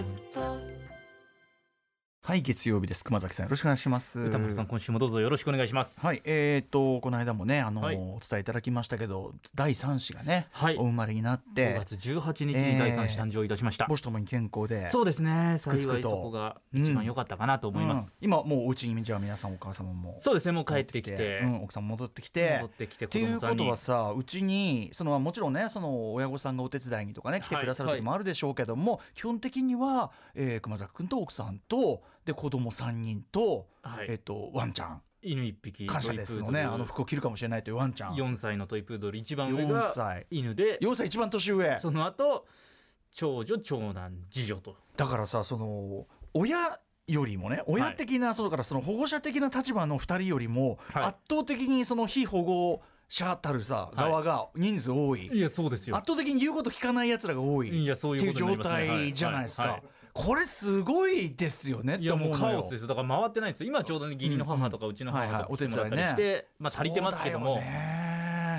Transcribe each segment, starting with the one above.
ャストはい、月曜日です。熊崎さん、よろしくお願いします。歌丸さん、今週もどうぞよろしくお願いします。はい、えー、と、この間もね、あの、はいお伝えいただきましたけど、第3子がね、はいお生まれになっ5て、月18日に第3子誕生いたしました。母子ともに健康で、そうですね、すくすくとそこが一番良かったかなと思います。うん今、もうお家に、じゃあ皆さん、お母様も。そうですね、もう帰ってきて、うん、奥さん戻ってきて。戻ってきてっていうことはさ、うちに、その、もちろんね、その、親御さんがお手伝いにとかね、来てくださる時もあるでしょうけども、基本的には、えー熊崎君と奥さんと、で、子供3人と、はい。えっ、と、ワンちゃん。犬一匹、感謝ですのね、あの服を着るかもしれないというワンちゃん。4歳のトイプードル、一番上4が歳。犬で、4歳一番年上。その後、長女、長男、次女と。だからさ、その、親よりもね、親的な、そのだからその保護者的な立場の2人よりも、はい。圧倒的にその非保護者たるさ、い側が人数多い。いや、そうですよ。圧倒的に言うこと聞かない奴らが多い。いやそういう状態じゃないですか、はい。はいこれすごいですよねって思うカオスですよ。だから回ってないんですよ。今ちょうどね義理の母とかうちの母とかお手伝いして、まあ足りてますけども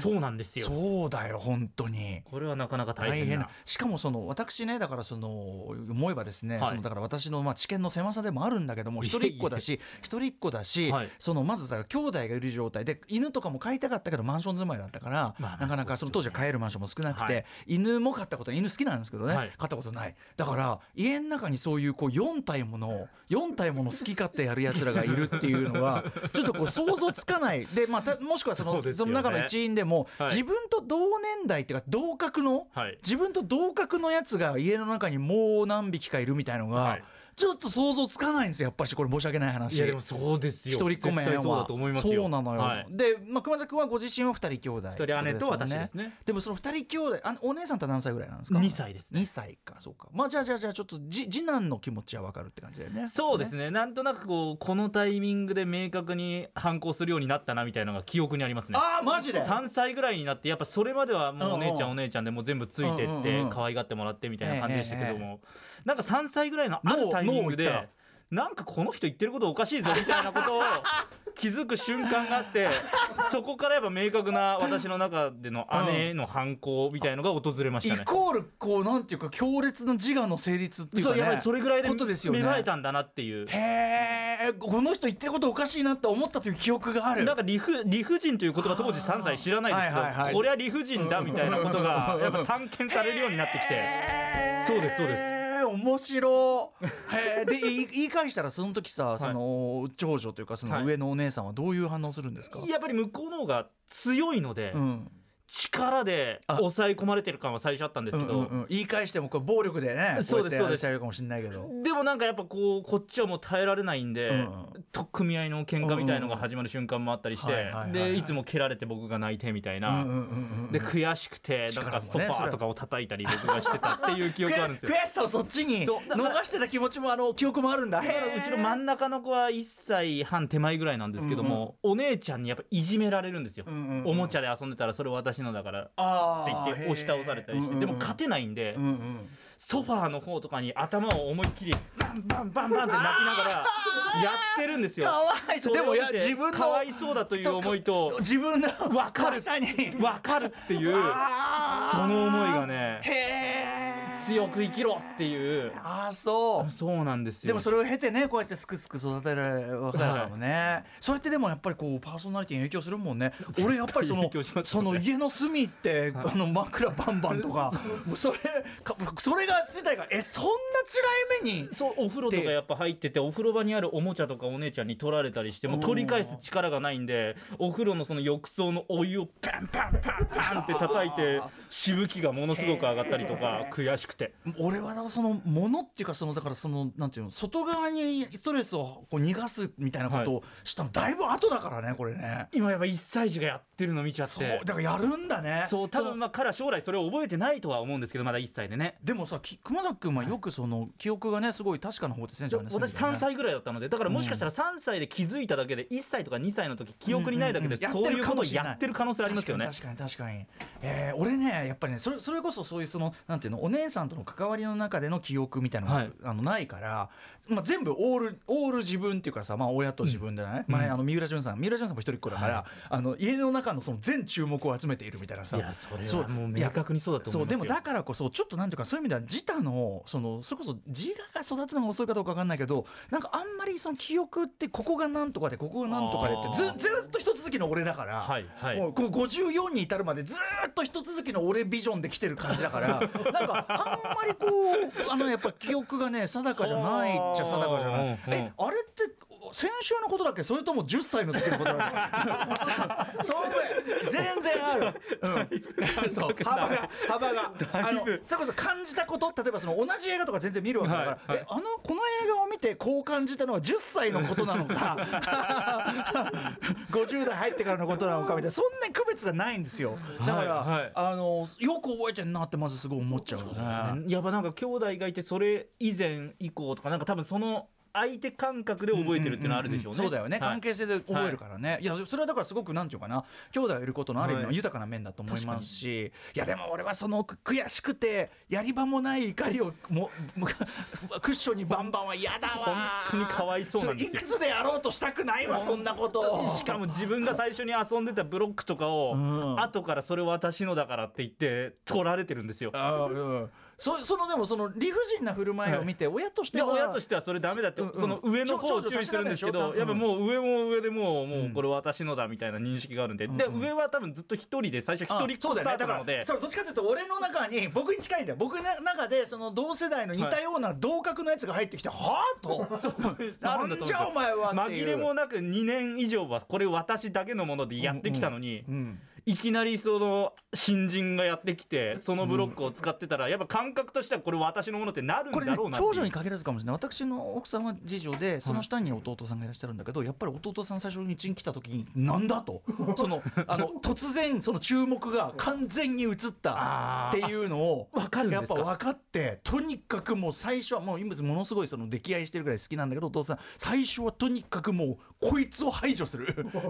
そうなんですよ。そうだよ本当に。これはなかなか大変な。しかもその私ねだからその思えばですね、はい。そのだから私のまあ知見の狭さでもあるんだけども一人っ子だし一人っ子だし、はい。そのまずさ兄弟がいる状態で犬とかも飼いたかったけどマンション住まいだったから、まあまあなかなかその当時は飼えるマンションも少なくて、はい。犬も飼ったこと犬好きなんですけどね、はい。飼ったことない。だから家の中にそういうこう4体もの4体もの好き勝手やるやつらがいるっていうのはちょっとこう想像つかない。で、まあ、たもしくはそのその中の一員でも、はい。自分と同年代っていうか同格の、はい。自分と同格のやつが家の中にもう何匹かいるみたいのが、はいちょっと想像つかないんですよやっぱしこれ申し訳ない話。いやでもそうですよ。一人っ子目は。そうだと思いますよ。そうなのよ、はい。で、まあ、熊崎君はご自身は二人兄弟。一人姉と私ですね。でもその二人兄弟あお姉さんとは何歳ぐらいなんですか？2歳ですね。2歳かそうか。まあじゃあじゃあじゃあちょっとじ次男の気持ちは分かるって感じだよね。そうですね。なんとなくこうこのタイミングで明確に反抗するようになったなみたいなのが記憶にありますね。ああマジで？3歳ぐらいになってやっぱそれまではもうお姉ちゃうんお姉ちゃんでもう全部ついてって可愛がってもらってみたいな感じでしたけどええ。もなんか3歳ぐらいのあるタイミングでなんかこの人言ってることおかしいぞみたいなことを気づく瞬間があって そこからやっぱ明確な私の中での姉への反抗みたいのが訪れましたね。イコールこうなんていうか強烈な自我の成立っていうか、ね、そうやっぱりそれぐらいでことですよね。芽生えたんだなっていう。へえこの人言ってることおかしいなって思ったという記憶がある。なんか理不理不尽という言葉当時3歳知らないですけど、はいはいはい。これは理不尽だみたいなことがやっぱ散見されるようになってきて、そうですそうです面白い。へーで言い言い返したらその時さ、その長女というかその上のお姉さんはどういう反応するんですか、やっぱり向こうの方が強いので、うん力で抑え込まれてる感は最初あったんですけど、うんうんうん。言い返してもこれ暴力でねそうですこやってやられちゃうかもしれないけど。でもなんかやっぱこうこっちはもう耐えられないんで、うんと組合の喧嘩みたいのが始まる瞬間もあったりしてでいつも蹴られて僕が泣いてみたいな、うんうんうんうんで悔しくてなんかソファーとかを叩いたり僕がしてたっていう記憶があるんですよ。悔しさをそっちに逃してた気持ちもあの記憶もあるんだ。だからうちの真ん中の子は1歳半手前ぐらいなんですけども、お姉ちゃんにやっぱいじめられるんですよ、んうんうんおもちゃで遊んでたらそれ私のだからってあ言って押し倒されたりして、でも勝てないんで、うんうん。ソファーの方とかに頭を思いっきりバンバンバンバンって泣きながらやってるんですよ。かわいそうでもいや自分のかわいそうだという思いと自分のわかる。分かるっていうその思いく生きろっていう。ああそう。そうなんですよ。でもそれを経てねこうやってすくすく育てられるわけだからね、そうやってでもやっぱりこうパーソナリティに影響するもんね。俺やっぱりその、影響しますその家の隅って、あの枕バンバンとか。それかそれが自体がえそんな辛い目にそうお風呂とかやっぱ入っててお風呂場にあるおもちゃとかお姉ちゃんに取られたりしてもう取り返す力がないんでお風呂のその浴槽のお湯をパンパンパンパンって叩いてしぶきがものすごく上がったりとか悔しくて俺はそのものっていうかそのだからそのなんていうの外側にストレスをこう逃がすみたいなことをしたのだいぶ後だからねこれね。今やっぱ1歳児がやってるの見ちゃっそうてだからやるんだね。そう多分まあ彼は将来それを覚えてないとは思うんですけどまだ1歳でね。でもさき熊崎君はよくその記憶がねすごい確かな方ですねじゃあね私そういう意味でね3歳ぐらいだったのでだからもしかしたら3歳で気づいただけで1歳とか2歳の時記憶にないだけでそういうことをやってる可能性ありますよね。確かに確かに確えー俺ねやっぱりねそれそれこそそういうそのなんていうのお姉さんとの関わりの中での記憶みたいなのが、はい。あのないから、まあ、全部オールオール自分っていうかさ、まあ、親と自分でね、前あの三浦淳さん三浦淳さんも一人っ子だから、あの家の中のその全注目を集めているみたいなさ。いやそれはもう明確にそうだと思うでもだからこそちょっとなんていうかそういう意味では自他のそのそれこそ自我が育つのが遅いかどうか分かんないけどなんかあんまりその記憶ってここがなんとかでここがなんとかでってずずっと一続きの俺だから、はいはい。もうこう54に至るまでずっと一続きの俺ビジョンで来てる感じだからなんかあんまりこうあのやっぱ記憶がね定かじゃないゃ定かじゃない。うんうんえあれって先週のことだっけ？それとも10歳の時のことだっけ？全然ある、うん、そう。幅が幅が。あのそれこそ感じたこと例えばその同じ映画とか全然見るわけだから、はい。はい。えあのこの映画を見てこう感じたのは10歳のことなのか。50代入ってからのことなのかみたいな。そんなに区別がないんですよ。だから、はいはい。あのよく覚えてんなってまずすごい思っちゃう。ね。やっぱなんか兄弟がいてそれ以前以降とかなんか多分その相手感覚で覚えてるっていうのはあるでしょうね。そうだよね、はい。関係性で覚えるからね、い、やそれはだからすごくなんていうかな。兄弟がいることのある意味のはい。豊かな面だと思いますし、い、やでも俺はそのく悔しくてやり場もない怒りをもも クッションにバンバンは嫌だわ本当にかわいそうなんですよ。れいくつでやろうとしたくないわそんなこと。しかも自分が最初に遊んでたブロックとかを、うん。後からそれ私のだからって言って取られてるんですよ。あーうんそそのでもその理不尽な振る舞いを見て親としてはで親としてはそれダメだって、その上の方を注意するんですけど、やっぱもう上も上でもうもうこれ私のだみたいな認識があるんで、で上は多分ずっと一人で最初一人っ子スタートなので、そうどっちかというと俺の中に僕に近いんだよ僕の中でその同世代の似たような同格のやつが入ってきて、はあとなんじゃお前はっていう紛れもなく2年以上はこれ私だけのものでやってきたのに、うんいきなりその新人がやってきてそのブロックを使ってたらやっぱ感覚としてはこれ私のものってなるんこれねだろうなっていう。長女に限らずかもしれない。私の奥さんは次女でその下に弟さんがいらっしゃるんだけど、やっぱり弟さん最初にうちに来た時になんだと？そのあの突然その注目が完全に移ったっていうのをわかるんですか？やっぱ分かってとにかくもう最初はもう今ものすごいその溺愛してるぐらい好きなんだけど弟さん最初はとにかくもうこいつを排除する。こい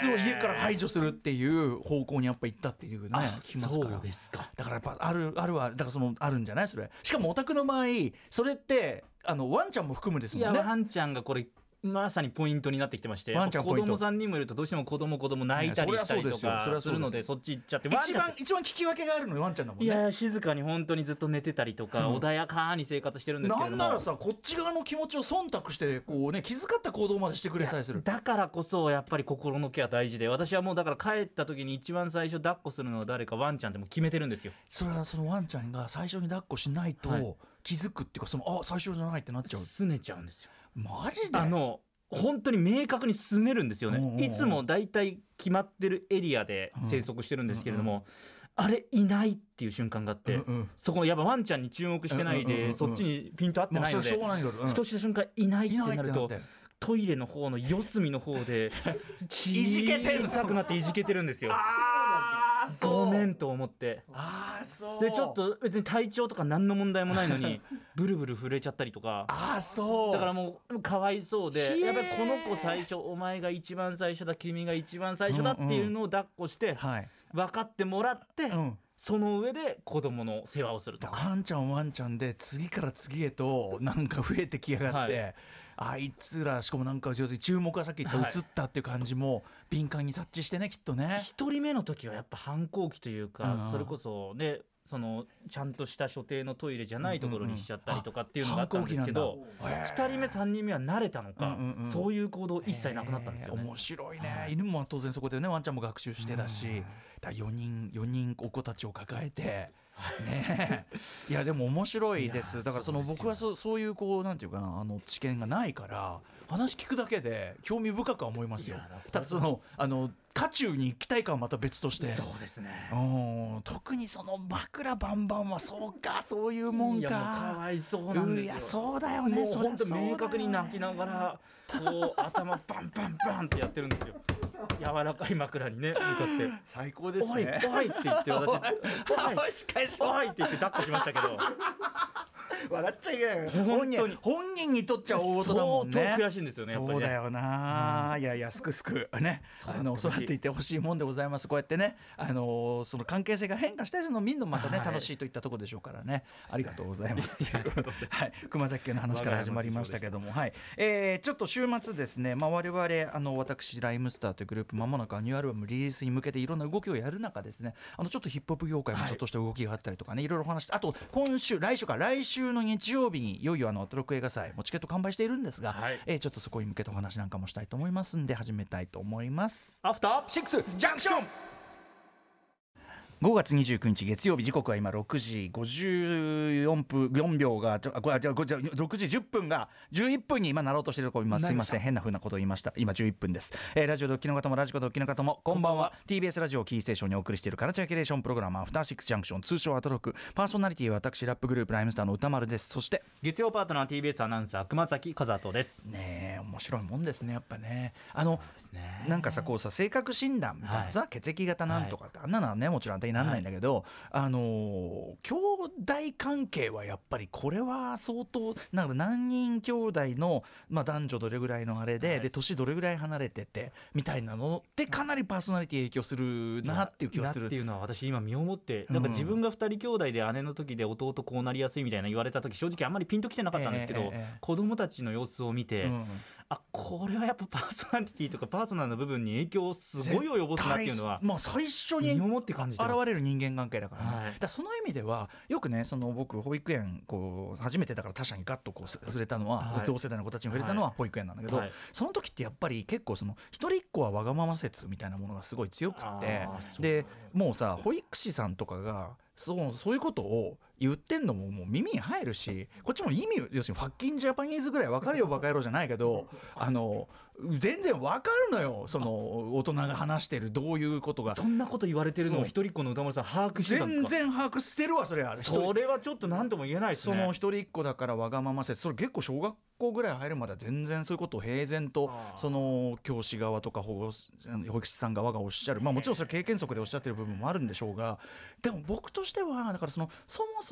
つを家から排除するっていう方向にやっぱ行ったっていうねあ聞きますから。そうですか。だからやっぱあるあるはだからそのあるんじゃない？それ。しかもオタクの場合それってあのワンちゃんも含むですもんね。ワンちゃんがこれまさにポイントになってきてましてワンちゃん子供さんにもいるとどうしても子供子供泣いたりしたりとかするのでそっち行っちゃって一番一番聞き分けがあるのにワンちゃんだもんね。いや静かに本当にずっと寝てたりとか、うん穏やかに生活してるんですけども。んならさこっち側の気持ちを忖度してこうね気遣った行動までしてくれさえする。だからこそやっぱり心のケア大事で私はもうだから帰った時に一番最初抱っこするのは誰かワンちゃんってもう決めてるんですよ。それはそのワンちゃんが最初に抱っこしないと、はい。気づくっていうかそのあ最初じゃないってなっちゃう。拗ねちゃうんですよマジで？あの本当に明確に拗ねるんですようんうんうん。ねいつも大体決まってるエリアで生息してるんですけれども、あれいないっていう瞬間があって、うんうん。そこやっぱワンちゃんに注目してないうんうんうんうん。でそっちにピント合ってないのでがないけど、うん。ふとした瞬間いないっていなるとトイレの方の四隅の方で 小さくなっていじけてるんですよ。そう。ごめんと思ってああそう。でちょっと別に体調とか何の問題もないのに ブルブル震えちゃったりとか。ああそう。だからもうかわいそうでやっぱりこの子最初お前が一番最初だ君が一番最初だっていうのを抱っこしてはい、分かってもらってうん、その上で子供の世話をすると。か。ワンちゃんワンちゃんで次から次へとなんか増えてきやがって、はいあいつらしかもなんか要するに注目がさっき言ったはい。映ったっていう感じも敏感に察知してねきっとね。一人目の時はやっぱ反抗期というか、うんそれこそねそのちゃんとした所定のトイレじゃないところにしちゃったりとかっていうのがあったんですけど、反抗期なんだ。2人目3人目は慣れたのか、うんうんうん。そういう行動一切なくなったんですよね。面白いね、はい。犬も当然そこでねワンちゃんも学習してたし、うん。だ4人4人お子たちを抱えて。ねえ。いやでも面白いです。だからその僕はそそういうこうなんていうかなあの知見がないから話聞くだけで興味深くは思いますよ。ただそのあの渦中に行きたいかはまた別として。そうですね。うん。特にその枕バンバンはそうかそういうもんか。かわいそうなんですよ。いやそうだよもうね。そりゃ本当明確に泣きながらこう頭バンバンバンってやってるんですよ柔らかい枕にね 向かって最高で「おいおい!」って言って私 「おいしかしおい!」って言って抱っこしましたけど 笑っちゃいけない本人本人にとっちゃ大事だもんね。相当悔しいんですよねね。そうだよな、いやいやすくすくね。あの育っていってほしいもんでございます。こうやってねあのその関係性が変化したりするのを見るのもまたね、はい。楽しいといったところでしょうからね。ありがとうございます。はい。熊崎家の話から始まりましたけども。はい、えーちょっと週末ですねまあ我々あの私ライムスターというグループまもなくあニューアルバムリリースに向けていろんな動きをやる中ですね。あのちょっとヒップホップ業界もちょっとした動きがあったりとかね、い、ろいろお話してあと今週来週か来週の日曜日にいよいよあのアトロック映画祭もうチケット完売しているんですが、はいえーちょっとそこに向けてお話なんかもしたいと思いますんで始めたいと思います。アフターシックスジャンクション5月29日月曜日時刻は今6時54分4秒がちょあこれじゃあこれじゃあ6時10分が11分に今なろうとしているところ今す。いません変な風なことを言いました。今11分です、えーラジオドッキの方もラジコドッキの方もこんばんは TBS ラジオをキーステーションにお送りしているカルチャーキュレーションプログラムアフターシックスジャンクション通称アトロック。パーソナリティは私ラップグループライムスターの歌丸です。そして月曜パートナー TBS アナウンサー熊崎和人です。ねえ面白いもんですねやっぱね。あのねなんかさこうさ性格診断みたいなさ、血液型なんとかって、あんなのはねもちろんにならないんだけど、あのー兄弟関係はやっぱりこれは相当なんか何人兄弟の、まあ、男女どれぐらいのあれで,、はい。で年どれぐらい離れててみたいなのってかなりパーソナリティ影響するなっていう気がする。なって。いうのは私今身をもってうん。なんか自分が二人兄弟で姉の時で弟こうなりやすいみたいな言われた時正直あんまりピンときてなかったんですけど、ええええ。子供たちの様子を見て、うんあこれはやっぱパーソナリティとかパーソナルな部分に影響をすごい及ぼすなっていうのはまあ最初に現れる人間関係だから,、ね。はいだその意味ではよくねその僕保育園こう初めてだから他者にガッとこう触れたのは、はい。同世代の子たちに触れたのは保育園なんだけど、はい。その時ってやっぱり結構その一人っ子はわがまま説みたいなものがすごい強くってでもうさ保育士さんとかがそうそういうことを言ってんのももう耳に入るしこっちも意味要するにファッキンジャパニーズぐらい分かるよバカ野郎じゃないけどあの全然分かるのよその大人が話してるどういうことが。そんなこと言われてるのを一人っ子の歌丸さん把握してたんです全か然把握してるわそれあるそれはちょっと何とも言えないですそねの一人っ子だからわがまま説それ結構小学校ぐらい入るまでは全然そういうことを平然とその教師側とか保護保育士さん側がおっしゃる。まあもちろんそれ経験則でおっしゃってる部分もあるんでしょうがでも僕としてはだからそのそもそも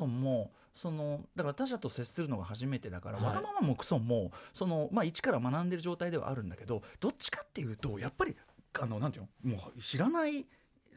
そのだから他者と接するのが初めてだから、はい。わがままもクソもその、まあ、一から学んでる状態ではあるんだけどどっちかっていうとやっぱりあのなんていうのもう知らない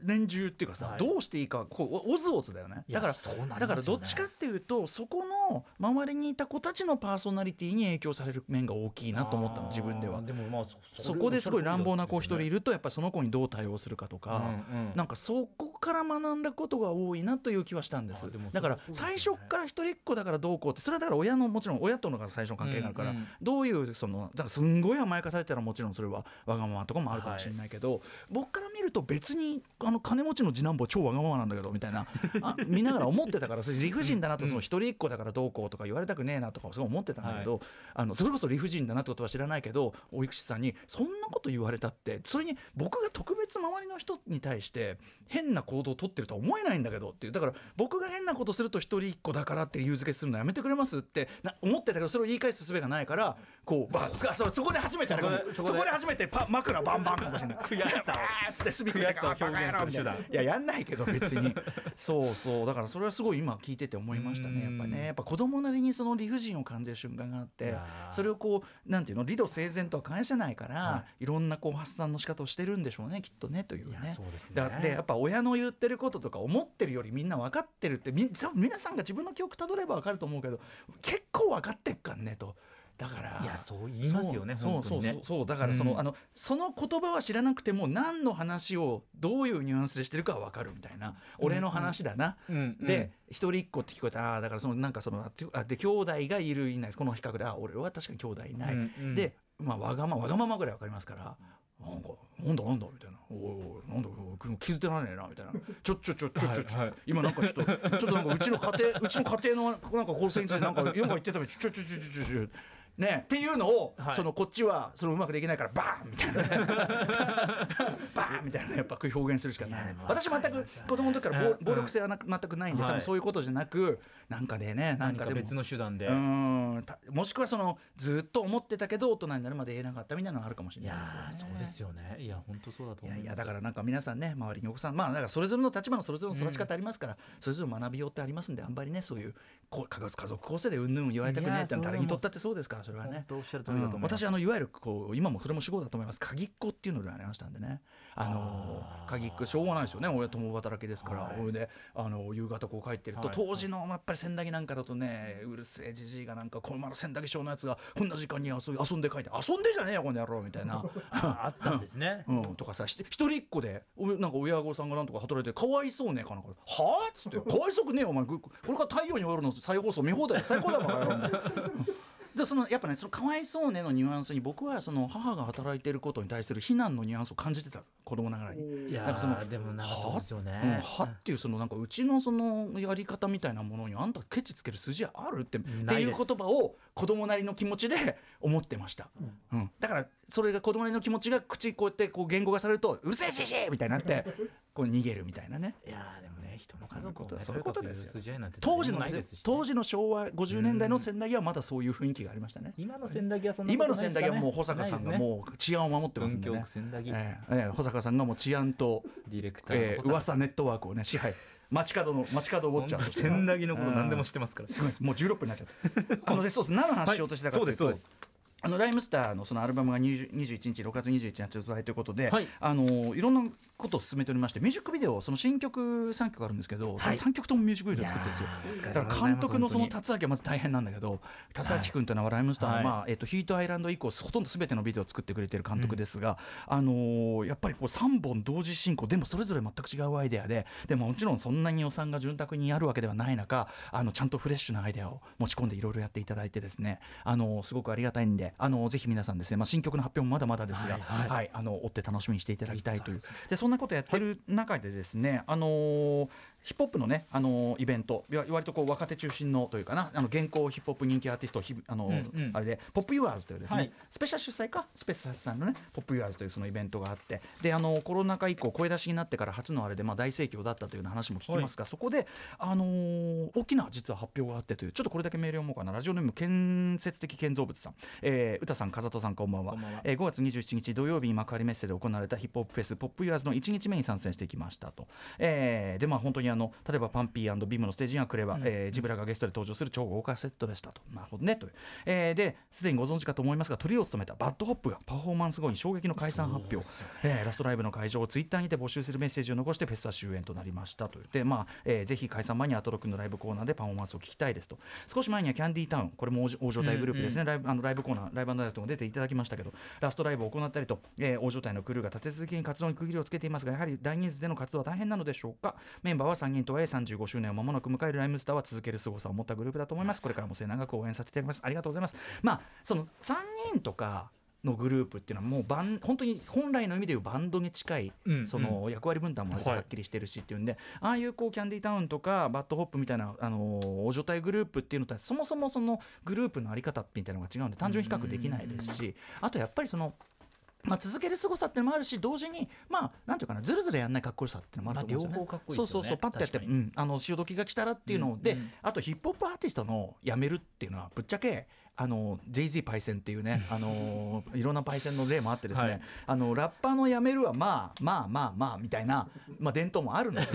連中っていうかさ、はい。どうしていいかこうおずおずだよね。だからね。だからどっちかっていうとそこの周りにいた子たちのパーソナリティに影響される面が大きいなと思ったの自分では。でもまあそそこですごい乱暴な子一人いるるとやっぱりその子にどう対応するかとか、うんうん。なんかそこから学んだことが多いなという気はしたんです。だから最初から一人っ子だからどうこうってそれはだから親のもちろん親とのが最初の関係があるから、うんうん。どういうそのだからすんごい甘やかされたらもちろんそれはわがままとかもあるかもしれないけど、僕から見ると別にあの金持ちの次男坊超わがままなんだけどみたい。なあ見ながら思ってたからそれ理不尽だなとその一人っ子だからどうこうとか言われたくねえなとかすごい思ってたんだけど、あのそれこそ理不尽だなってことは知らないけど保育士さんにそんなこと言われたってそれに僕が特別周りの人に対して変な行動を取ってるとは思えないんだけどっていうだから僕が変なことすると一人っ子だからって理由付けするのやめてくれますってな思ってたけどそれを言い返す術がないからこうバそう。そこで初めてそそこで。こで初めてパ枕バンバンかもしれない。悔しさつって隅っこで悔しさを表現する。いややんないけど別に。そうそう。だからそれはすごい今聞いてて思いましたね。やっぱね。やっぱ子供なりにその理不尽を感じる瞬間があってそれをこうなんていうの理路整然とは返せないから、、はい。ろんなこう発散の仕方をしてるんでしょうねきっとねというね。そうですね。だでやっぱ親の言ってることとか思ってるよりみんな分かってるってみ皆さんが自分の記憶たどれば分かると思うけど結構分かってっかんねと。だからいやそう言いますよねそうそうそうそうだからその,、うん。あのその言葉は知らなくても何の話をどういうニュアンスでしてるかは分かるみたいな俺の話だな、うんうんで一人っ子って聞こえたああだからそのなんかそのあで兄弟がいるいないこの比較であ俺は確かに兄弟いない、うんうん。で、まあ、わがままわがままぐらい分かりますから。なんかなんだなんだみたいな。おいおいなんだ気づいてられねえなみたいな。ちょちょちょちょちょちょ、はいはい。今なんかちょっとちょっとなんかうちの家庭うちの家庭のなんか構成についてなんか4が言ってたちょちょちょちょちょちょね。っていうのを、はい。そのこっちはそのうまくできないからバーンみたいなね っぱ表現するしかない。私全く子供の時から暴力性はな全くないんで、はい。多分そういうことじゃなくなんかでねなんかでも何か別の手段で。うーん。たもしくはそのずっと思ってたけど大人になるまで言えなかったみたいなのがあるかもしいれないやですよね。ーそうですよね。いや本当そうだとい思います。やいやだからなんか皆さんね周りにお子さんまあだからそれぞれの立場のそれぞれの育ち方ありますから、それぞれ学びようってありますんであんまりねそういうこ家族家族構成でうんぬん言われたくないって誰にとったってそうですからそれはね。おっしゃる通りだと思います、私あのいわゆるこう今もそれも主語だと思います。鍵っ子っていうのでありましたんでねあの鍵っ子しょうがないですよね。親共働きですから、はい、であの夕方こう帰ってると、はい、当時のやっぱり千駄木なんかだとねうるせえじじいがなんかこのまだ千駄木小のやつがこんな時間に遊遊んで帰って遊んでじゃねえよこの野郎みたいな。あったんですね、うん、とかさ一人っ子でなんか親御さんがなんとか働いてかわいそうねかなんか。はあっつって。かわいそうくねえよお前。これから太陽におるの再放送見放題最高だもんでそのやっぱねそのかわいそうねのニュアンスに僕はその母が働いていることに対する非難のニュアンスを感じてた子供ながらに。いやなんかそのでもなんかそうですよね。うん、はっていうそのなんかうちのそのやり方みたいなものにあんたケチつける筋あるってっていう言葉を子供なりの気持ちで思ってました。うん、うん、だからそれが子供の気持ちが口こうやってこう言語化されるとうるせえししみたいになってこう逃げるみたいなね。いやでもね人の家族を、ね、そういうことですよ。当時の当時の昭和50年代の仙台はまだそういう雰囲気がありましたね。今の千駄木はそんな今の千駄木はもう保坂さんがもう治安を守ってますんでね。ええ保坂さんがもう治安とディレクター、えー、噂ネットワークをね支配。街角の街角ウォッチャー千駄木のこと何でも知ってますから。すごいです。もう16分になっちゃった。あのでそうです。何の話しようとしてたかというと。はいあのライムスターのそのアルバムが21日6月21日発売ということで、はい、あのいろんなことを進めておりましてミュージックビデオその新曲3曲あるんですけど、はい、3曲ともミュージックビデオ作ってるんですよ。だから監督のその達明はまず大変なんだけど達明君というのはライムスターの、はい、まあえーと、ヒートアイランド以降ほとんどすべてのビデオを作ってくれてる監督ですが、うん、あのー、やっぱりこう3本同時進行でもそれぞれ全く違うアイデアででももちろんそんなに予算が潤沢にあるわけではない中あのちゃんとフレッシュなアイデアを持ち込んでいろいろやっていただいてですねあのー、すごくありがたいんであのー、ぜひ皆さんですね、まあ、新曲の発表もまだまだですが、はい、はい、あの追って楽しみにしていただきたいという。でそんなことやってる中でですね、あのー、ヒップホップのね、あのー、イベント。割とこう若手中心のというかな。あの現行ヒップホップ人気アーティストあのーうんうん、あれで POP YOURS というですね、はい、スペシャ主催か？スペシャさんのね POP YOURS というそのイベントがあって。であのコロナ禍以降声出しになってから初のあれでまあ大盛況だったという話も聞きますが、はい、そこであのー、大きな実は発表があってというちょっとこれだけメール読もうかな。ラジオネーム建設的建造物さん、えー、宇多さん風斗さんこんばんは。んえー、5月27日土曜日に幕張メッセで行われたヒップホップフェス POP YOURS の1日目に参戦してきましたと、えー、でまあ本当にあの例えば PUNPEE、BIMのステージには KREVA、うん、えー、ジブラがゲストで登場する超豪華セットでしたとなるほどね。という、えー、ですでにご存知かと思いますがトリを務めたバッドホップがパフォーマンス後に衝撃の解散発表、えー、ラストライブの会場をツイッターにて募集するメッセージを残してフェスは終演となりましたという。でまあ、えー、ぜひ解散前にアトロクのライブコーナーでパフォーマンスを聞きたいですと。少し前にはキャンディータウンこれも大所帯グループですね、うんうん、ライブあのライブコーナーライブダイレクトも出ていただきましたけどラストライブを行ったりと、えー、大所帯のクルーが立て続けに活動に区切りをつけていますがやはり大人数での活動は大変なのでしょうか。メンバーは3人とはいえ35周年を間もなく迎えるライムスターは続ける凄さを持ったグループだと思います。これからも末永く応援させていただきます。ありがとうございます。まあその3人とかのグループっていうのはもうバン本当に本来の意味でいうバンドに近い、うん、その役割分担もはっきりしてるしっていうんで、はい、ああいうこうキャンディータウンとかバッドホップみたいなあの大所帯グループっていうのとはそもそもそのグループの在り方みたいなのが違うんで単純比較できないですし、あとやっぱりそのまあ、続ける凄さっていうのもあるし同時にまあなんていうかなずるずるやんないかっこよさっていうのもあると思うんですよね。いいそうそうそうパッとやって、うん、あの潮時が来たらっていうので、うんうん、あとヒップホップアーティストのやめるっていうのはぶっちゃけあの JAY-Z パイセンっていうね あのいろんなパイセンの J もあってですね、はい、あのラッパーのやめるはまあまあまあまあみたいな、まあ、伝統もあるので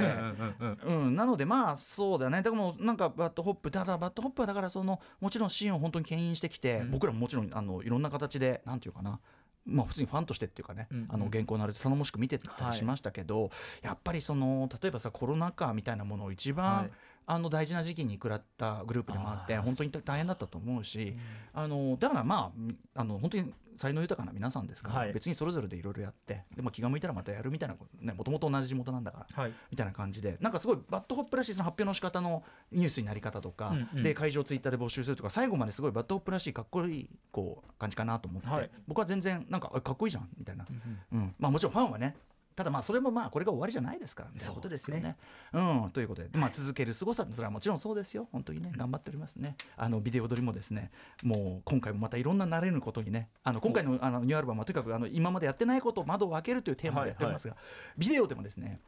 うん、なのでまあそうだね。だからもうなんかバッドホップただバッドホップはだからそのもちろんシーンを本当に牽引してきて、うん、僕らももちろんあのいろんな形でなんていうかなまあ、普通にファンとしてっていうかね、うんうん、あの原稿のあれで頼もしく見てたりしましたけど、はい、やっぱりその例えばさコロナ禍みたいなものを一番、はい、あの大事な時期に食らったグループでもあって本当に大変だったと思うし、うん、あのだからまああの本当に才能豊かな皆さんですから、はい、別にそれぞれでいろいろやってでも気が向いたらまたやるみたいなねもともと同じ地元なんだから、はい、みたいな感じでなんかすごいバッドホップらしいその発表の仕方のニュースになり方とか、うんうん、で会場ツイッターで募集するとか最後まですごいバッドホップらしいかっこいいこう感じかなと思って、はい、僕は全然なんかかっこいいじゃんみたいな、うん、うん、まあ、もちろんファンはねただまあそれもまあこれが終わりじゃないですからみたいなことですよね。うねうん、ということで、まあ、続ける凄さそれはもちろんそうですよ。本当にね頑張っておりますね。あのビデオ撮りもですねもう今回もまたいろんな慣れぬことにねあの今回のあのニューアルバムはとにかくあの今までやってないことを窓を開けるというテーマでやっておりますが、はいはい、ビデオでもですね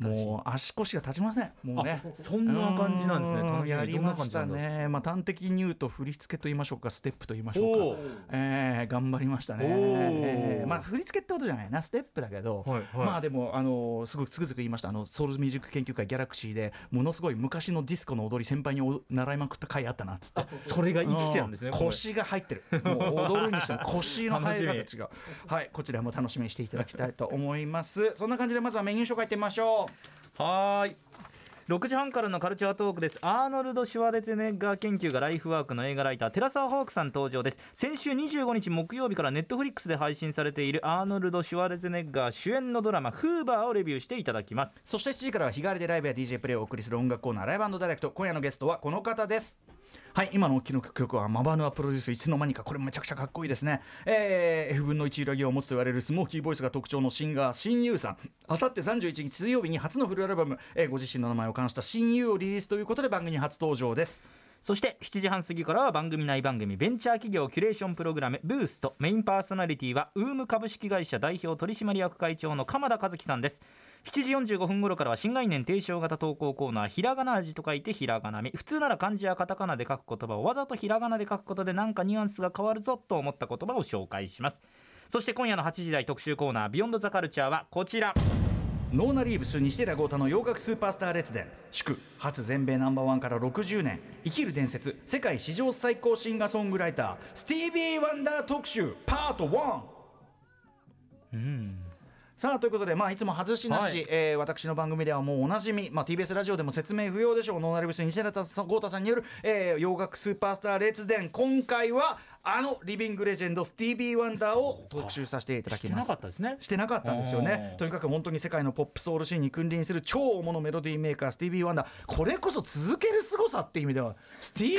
もう足腰が立ちません。もうね。そんな感じなんですね。やりましたね。まあ端的に言うと振り付けと言いましょうかステップと言いましょうか、えー、頑張りましたね、えー、まあ振り付けってことじゃないな。ステップだけど、はいはい、まああでもあのすごくつくづく言いました。あのソウルミュージック研究会ギャラクシーでものすごい昔のディスコの踊り先輩にお習いまくった回あったなっつって。それが生きてるんですねうん。腰が入ってる。もう踊るにしても 腰の入り方違う。はいこちらも楽しみにしていただきたいと思います。そんな感じでまずはメニュー紹介いってみましょう。はーい6時半からのカルチャートークです。アーノルド・シュワレツェネッガー研究がライフワークの映画ライター寺澤ホークさん登場です。先週25日木曜日からネットフリックスで配信されているアーノルド・シュワレツェネッガー主演のドラマ「フーバー」をレビューしていただきます。そして7時からは日替わりでライブや DJ プレイをお送りする音楽コーナーライブダイレクト。今夜のゲストはこの方です。はい今のお聞きの曲はマバヌアプロデュースいつの間にかこれめちゃくちゃかっこいいですね、えー、F 分の1裏木を持つと言われるスモーキーボイスが特徴のシンガー親友さん。あさって31日水曜日に初のフルアルバム、えーご自身の名前を冠した親友をリリースということで番組に初登場です。そして7時半過ぎからは番組内番組ベンチャー企業キュレーションプログラムブースト。メインパーソナリティは UUUM株式会社代表取締役会長の鎌田和樹さんです。7時45分頃からは新概念提唱型投稿コーナーひらがな味と書いてひらがなみ。普通なら漢字やカタカナで書く言葉をわざとひらがなで書くことでなんかニュアンスが変わるぞと思った言葉を紹介します。そして今夜の8時台特集コーナービヨンドザカルチャーはこちら。ノーナリーブス西寺郷太の洋楽スーパースター列伝。祝初全米ナンバーワンから60年生きる伝説。世界史上最高シンガーソングライタースティービー・ワンダー特集パート1さあということで、まあ、いつも外しなし、はい。えー私の番組ではもうおなじみ、まあ、TBS ラジオでも説明不要でしょう。ノーナリブス西寺豪太さんによる、えー洋楽スーパースター列伝。今回はあのリビングレジェンドスティービー・ワンダーを特集させていただきます。なかったですね。してなかったんですよね。とにかく本当に世界のポップソウルシーンに君臨する超大物メロディーメーカースティービー・ワンダーこれこそ続ける凄さっていう意味ではスティービー・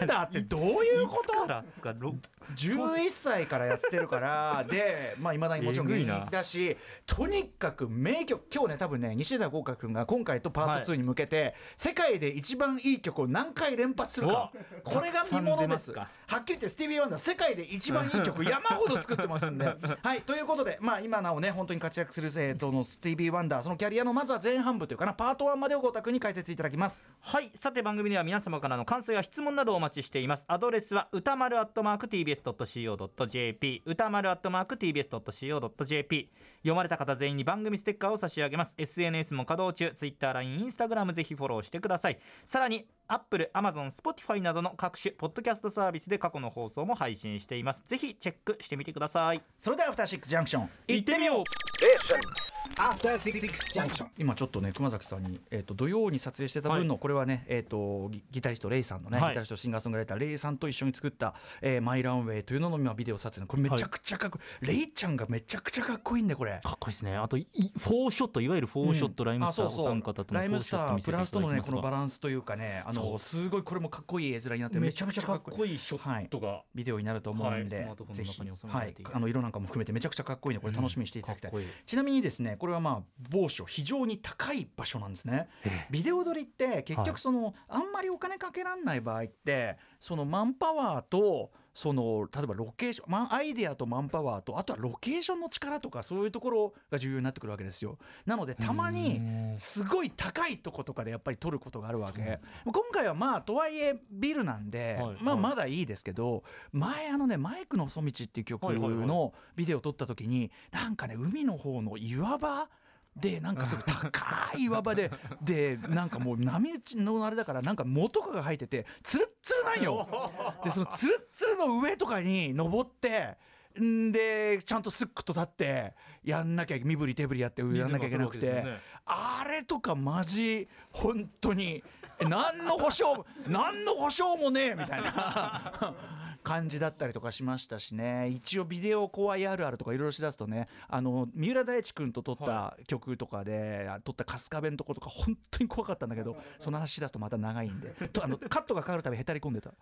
ワンダーってどういうこと？らですか？ろ11歳からやってるから でまあいまだにもちろん現役だしとにかく名曲。今日ね多分ね西田豪華君が今回とパート2に向けて、世界で一番いい曲を何回連発するか。これが見ものです。はっきり言ってスティービー・ワンダー世界で一番いい曲 山ほど作ってますんで。はいということでまあ今なおね本当に活躍する生徒のスティービー・ワンダーそのキャリアのまずは前半部というかなパート1までを豪太君に解説いただきます。はいさて番組では皆様からの感想や質問などをお待ちしています。アドレスは歌丸アットマーク TBS.CO.JP 歌丸アットマーク TBS.CO.JP 読まれた方全員に番組ステッカーを差し上げます。SNS も稼働中。TwitterLINE、Instagram ぜひフォローしてください。さらに Apple、Amazon、Spotify などの各種ポッドキャストサービスで過去の放送も配信しています。ぜひチェックしてみてください。それではアフターシックスジャンクション。行ってみよう。After Six Junction. 今ちょっとね熊崎さんに、えー、と土曜に撮影してた分の、これはね、えー、とギギタリストレイさんのね、はい。ギタリストシンガーソングライターレイさんと一緒に作った「えーマイランウェイ」というのの今ビデオ撮影これめちゃくちゃかっこいい、レイちゃんがめちゃくちゃかっこいいんでこれ。かっこいいですね。あといフォーショットいわゆるフォーショット、ライムスターおあそうそう。三方とのライムスタープラスとのねこのバラランスというかねあのすごいこれもかっこいい絵面になってめちゃめちゃかっこいいショはいットが、ビデオになると思うんで、はいぜひ。はい。あの色なんかも含めてめちゃくちゃかっこいいのでこれ楽しみにしていただきたい,、うんいい。ちなみにですねこれはまあ某所非常に高い場所なんですね。ビデオ撮りって結はい局その、あんまりお金かけらんない場合ってそのマンパワーとその例えばロケーション、まあ、アイデアとマンパワーとあとはロケーションの力とかそういうところが重要になってくるわけですよ。なのでたまにうんすごい高いとことかでやっぱり撮ることがあるわけ。今回はまあとはいえビルなんで、はいまあはい。まだいいですけど前あのね「マイクの細道」っていう曲のビデオ撮った時になんかね海の方の岩場でなんかすごい高い岩場で でなんかもう波打ちのあれだからなんか藻とかが生えててツルッツルなんよ。でそのツルッツルの上とかに登ってんでちゃんとスックと立ってやんなきゃ身振り手振りやってやんなきゃいけなくて、ね。あれとかマジ本当にえ何の保証何の保証もねえみたいな感じだったりとかしましたしね。一応ビデオ怖いあるあるとかいろいろしだすとねあの三浦大知君と撮った曲とかで、撮った春日部のとことか本当に怖かったんだけどその話しだすとまた長いんで。とあのカットがかかるたびへたり込んでた。